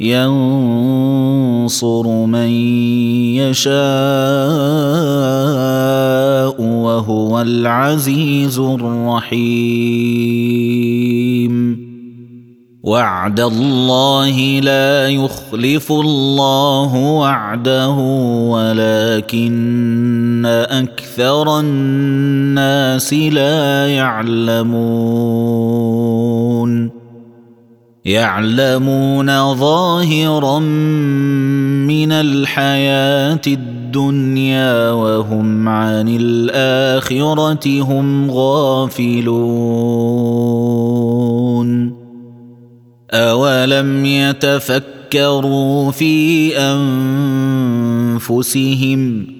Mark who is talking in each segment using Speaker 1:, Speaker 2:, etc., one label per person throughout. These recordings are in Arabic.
Speaker 1: ينصر من يشاء وهو العزيز الرحيم. وعد الله لا يخلف الله وعده ولكن أكثر الناس لا يعلمون. يعلمون ظاهرا من الحياة الدنيا وهم عن الآخرة هم غافلون. أولم يتفكروا في أنفسهم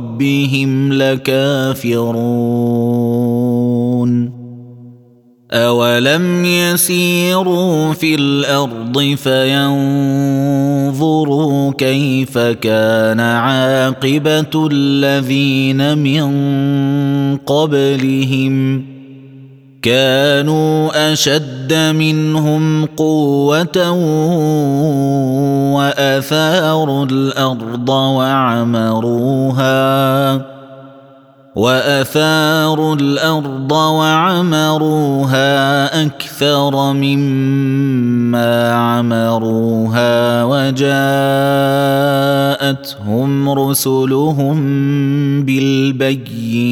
Speaker 1: ربهم لكافرون اولم يسيروا في الأرض فينظروا كيف كان عاقبه الذين من قبلهم كانوا أشد منهم قوة وأثاروا الأرض وعمروها وأثاروا الأرض وعمروها أكثر مما عمروها وجاءتهم رسلهم بالبينات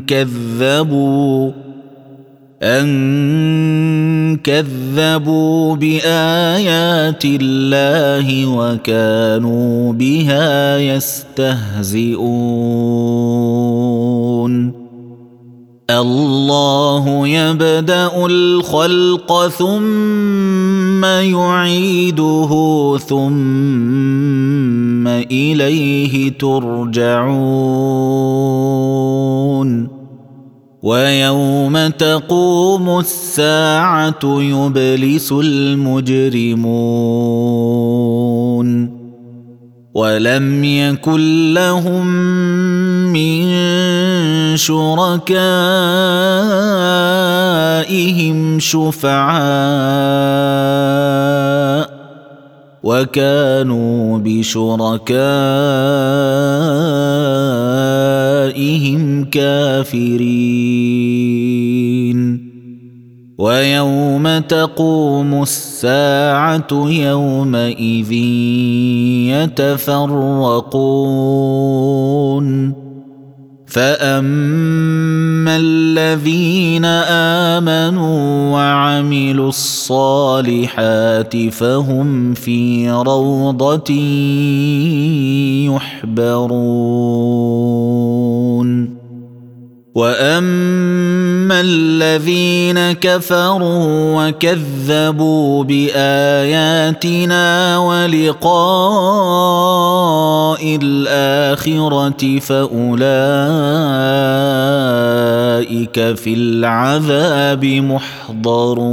Speaker 1: كذبوا أن كذبوا بآيات الله وكانوا بها يستهزئون. الله يبدأ الخلق ثم يعيده ثم إليه ترجعون. ويوم تقوم الساعة يبلس المجرمون. ولم يكن لهم من شركائهم شفعاء وكانوا بشركائهم كافرين. ويوم تقوم الساعة يومئذ يتفرقون. فاما الذين امنوا وعملوا الصالحات فهم في روضه يحبرون. واما الذين كفروا وكذبوا باياتنا ولقاء الاخره فاولئك في العذاب محضرون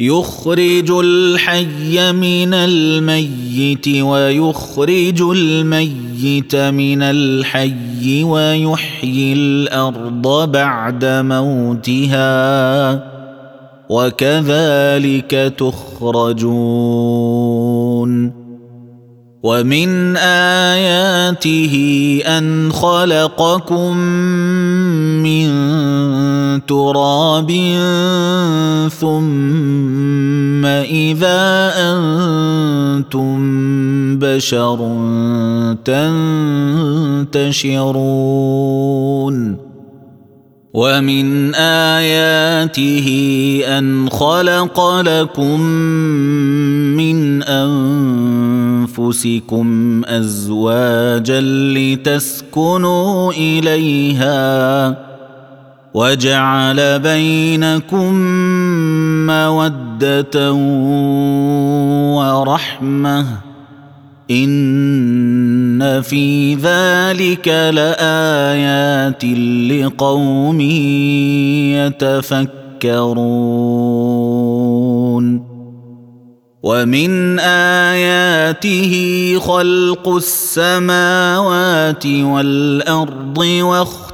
Speaker 1: يخرج الحي من الميت ويخرج الميت من الحي ويحيي الأرض بعد موتها وكذلك تخرجون. ومن آياته أن خلقكم من تراب ثم إذا أنتم بشر تنتشرون. ومن آياته أن خلق لكم من أنفسكم أزواجا لتسكنوا إليها. وجعل بينكم مودة ورحمة. إن في ذلك لآيات لقوم يتفكرون. ومن آياته خلق السماوات والأرض واختلاف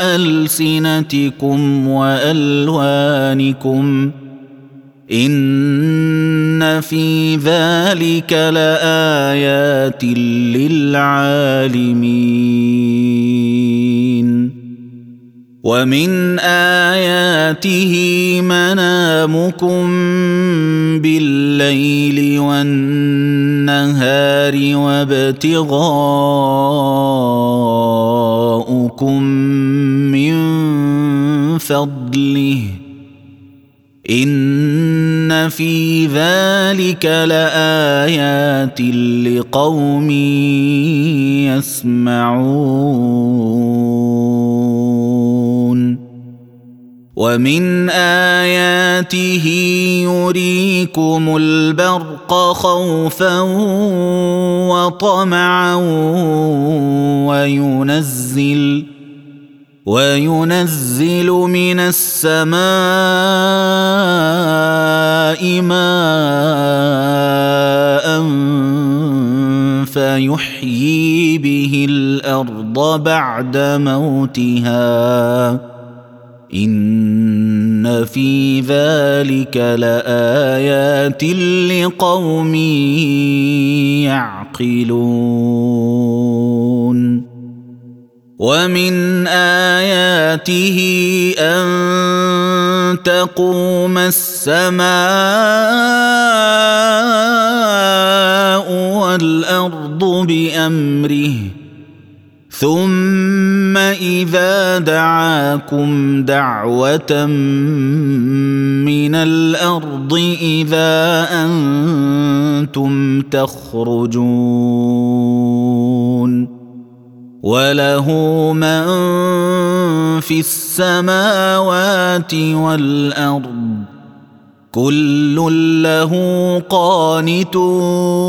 Speaker 1: ألسنتكم وألوانكم إن في ذلك لآيات للعالمين ومن آياته منامكم بالليل والنهار وابتغاؤكم من فضله. إن في ذلك لآيات لقوم يسمعون. ومن آياته يريكم البرق خوفا وطمعا وينزل وينزل من السماء ماء فيحيي به الأرض بعد موتها ان في ذلك لايات لقوم يعقلون ومن اياته ان تقوم السماء والارض بامره ثم إذا دعاكم دعوة من الأرض إذا أنتم تخرجون وله من في السماوات والأرض كل له قانتون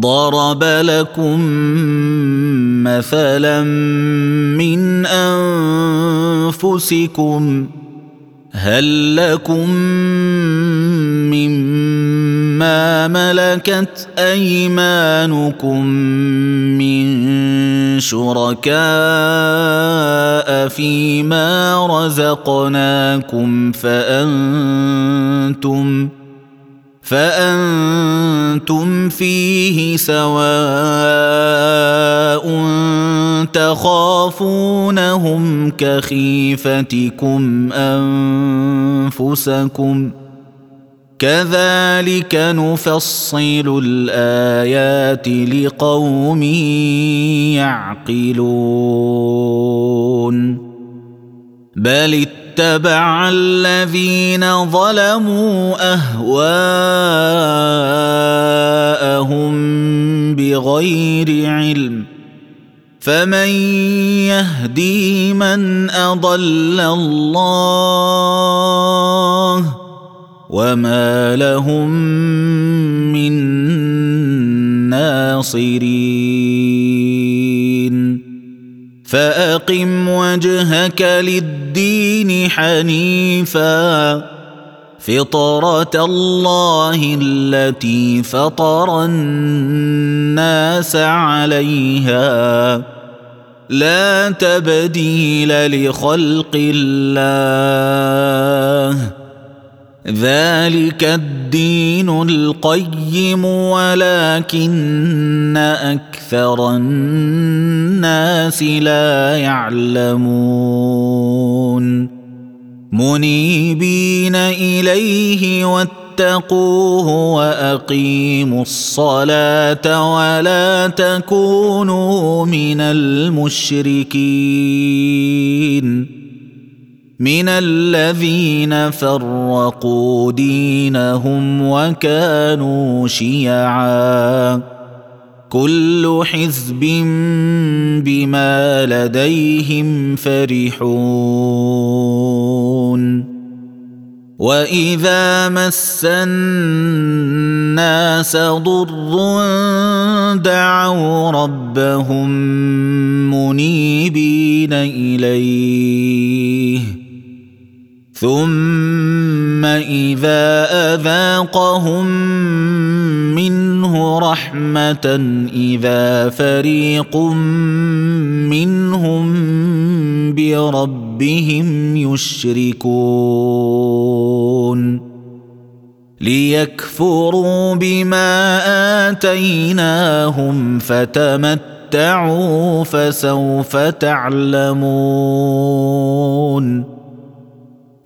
Speaker 1: ضرب لكم مثلا من أنفسكم هل لكم مما ملكت أيمانكم من شركاء فيما رزقناكم فأنتم فأنتم فيه سواء تخافونهم كخيفتكم أنفسكم كذلك نفصل الآيات لقوم يعقلون. بل اتبع الذين ظلموا أهواءهم بغير علم فمن يهدي من أضل الله وما لهم من ناصرين فأقم وجهك للدين حنيفا. فطرة الله التي فطر الناس عليها. لا تبديل لخلق الله. ذلك الدين القيم ولكن أكثر الناس لا يعلمون. منيبين إليه واتقوه وأقيموا الصلاة ولا تكونوا من المشركين. من الذين فرقوا دينهم وكانوا شيعا كل حزب بما لديهم فرحون واذا مس الناس ضر دعوا ربهم منيبين اليه ثم اذا اذاقهم منه رحمه اذا فريق منهم بربهم يشركون ليكفروا بما اتيناهم فتمتعوا فسوف تعلمون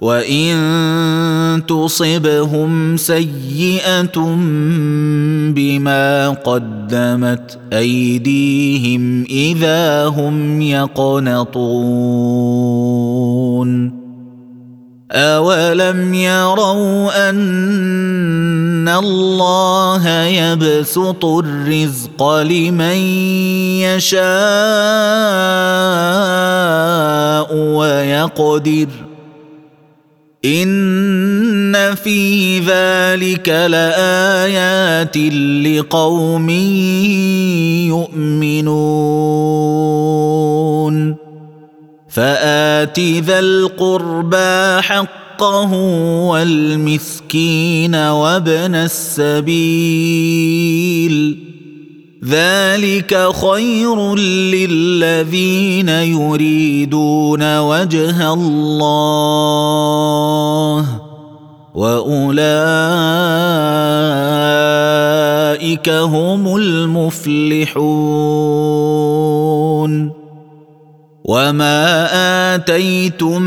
Speaker 1: وان تصبهم سيئه بما قدمت ايديهم اذا هم يقنطون اولم يروا ان الله يبسط الرزق لمن يشاء ويقدر ان في ذلك لايات لقوم يؤمنون فات ذا القربى حقه والمسكين وابن السبيل ذلك خير للذين يريدون وجه الله وأولئك هم المفلحون. وما آتيتم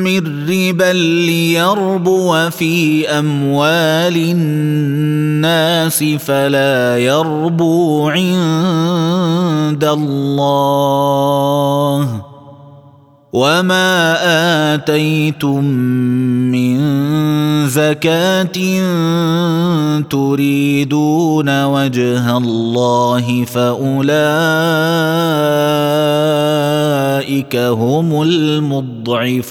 Speaker 1: من ربا ليربو في أموال الناس فلا يربو عند الله. وما اتيتم من زكاه تريدون وجه الله فاولئك هم المضعفون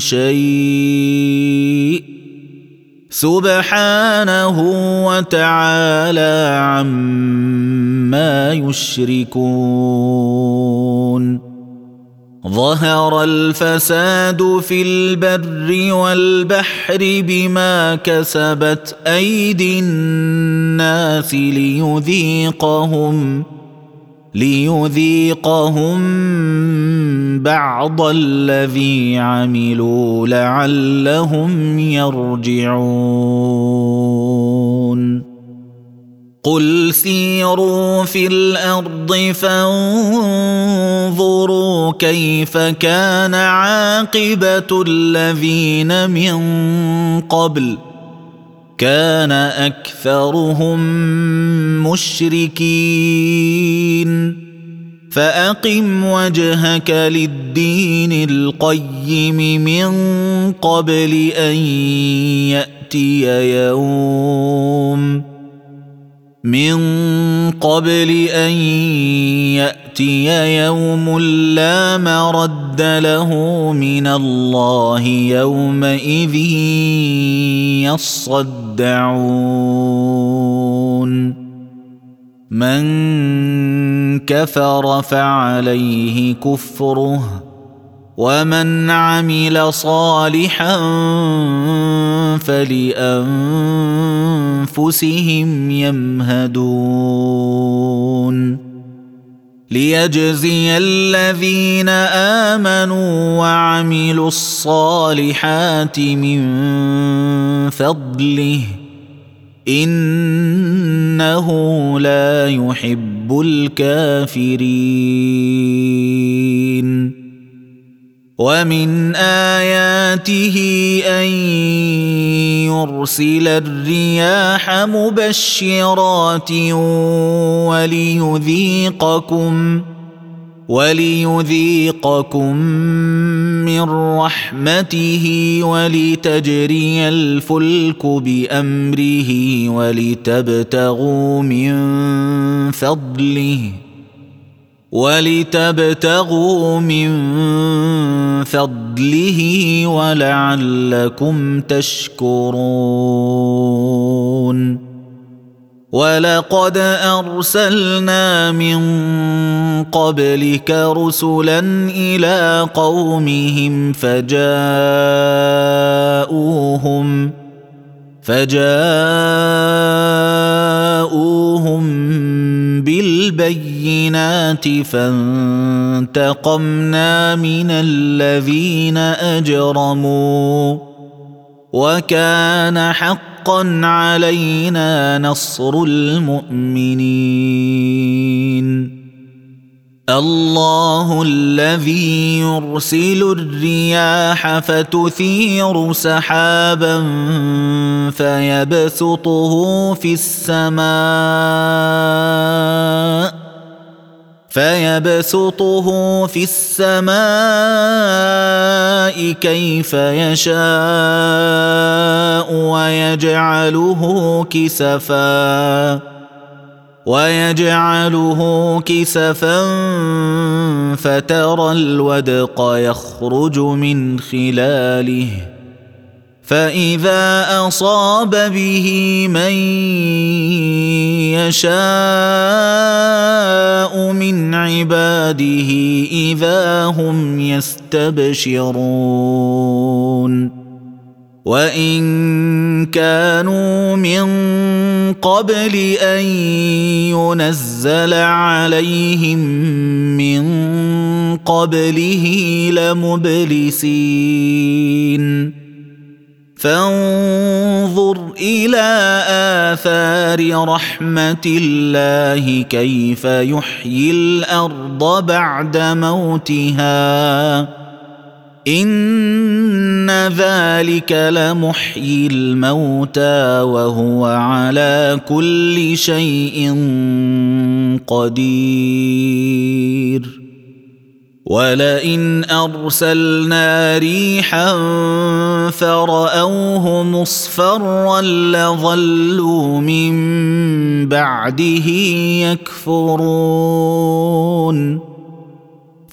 Speaker 1: شيء سبحانه وتعالى عما يشركون ظهر الفساد في البر والبحر بما كسبت أيدي الناس ليذيقهم ليذيقهم بعض الذي عملوا لعلهم يرجعون. قل سيروا في الأرض فانظروا كيف كان عاقبة الذين من قبل. كان أكثرهم مشركين. فأقم وجهك للدين القيم من قبل أن يأتي يوم. من قبل أن يأتي يوم لا مرد له من الله يومئذ يصدعون من كفر فعليه كفره ومن عمل صالحا فلأنفسهم يمهدون ليجزي الذين آمنوا وعملوا الصالحات من فضله. إنه لا يحب الكافرين. ومن آياته أن يرسل الرياح مبشرات وليذيقكم وليذيقكم من رحمته ولتجري الفلك بأمره ولتبتغوا من فضله. ولتبتغوا من فضله ولعلكم تشكرون. ولقد أرسلنا من قبلك رسلا إلى قومهم فجاءوهم فجاءوهم بالبينات فانتقمنا من الذين أجرموا وكان حقا علينا نصر المؤمنين الله الذي يرسل الرياح فتثير سحابا فيبسطه في السماء فيبسطه في السماء كيف يشاء ويجعله كسفاً ويجعله كسفا فترى الودق يخرج من خلاله. فإذا أصاب به من يشاء من عباده إذا هم يستبشرون. وان كانوا من قبل ان ينزل عليهم من قبله لمبلسين فانظر إلى اثار رحمه الله كيف يحيي الأرض بعد موتها ان ذلك لمحيي الموتى وهو على كل شيء قدير ولئن ارسلنا ريحا فراوه مصفرا لظلوا من بعده يكفرون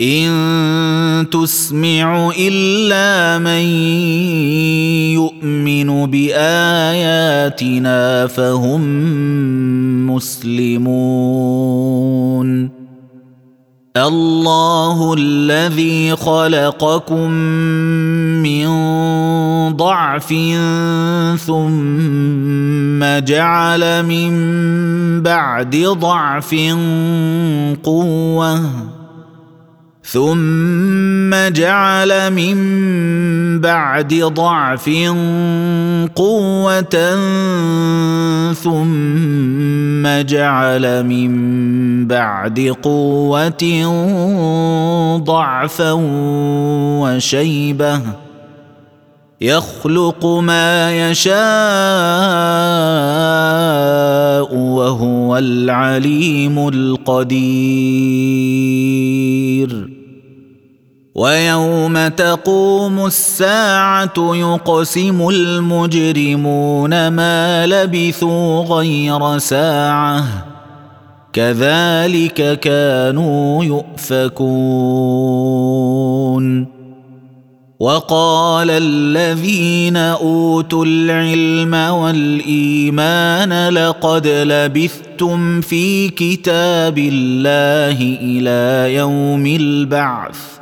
Speaker 1: إن تسمع إلا من يؤمن بآياتنا فهم مسلمون. الله الذي خلقكم من ضعف ثم جعل من بعد ضعف قوة. ثم جعل من بعد ضعف قوة ثم جعل من بعد قوة ضعفا وشيبة يخلق ما يشاء وهو العليم القدير. ويوم تقوم الساعة يقسم المجرمون ما لبثوا غير ساعة. كذلك كانوا يؤفكون. وقال الذين أوتوا العلم والإيمان لقد لبثتم في كتاب الله إلى يوم البعث.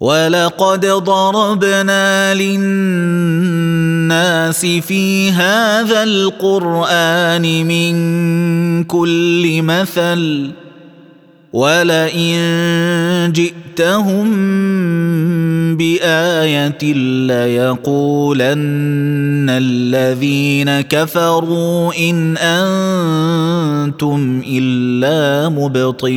Speaker 1: ولقد ضربنا للناس في هذا القران من كل مثل ولئن جئتهم بايه ليقولن الذين كفروا ان أنتم الا مبطلون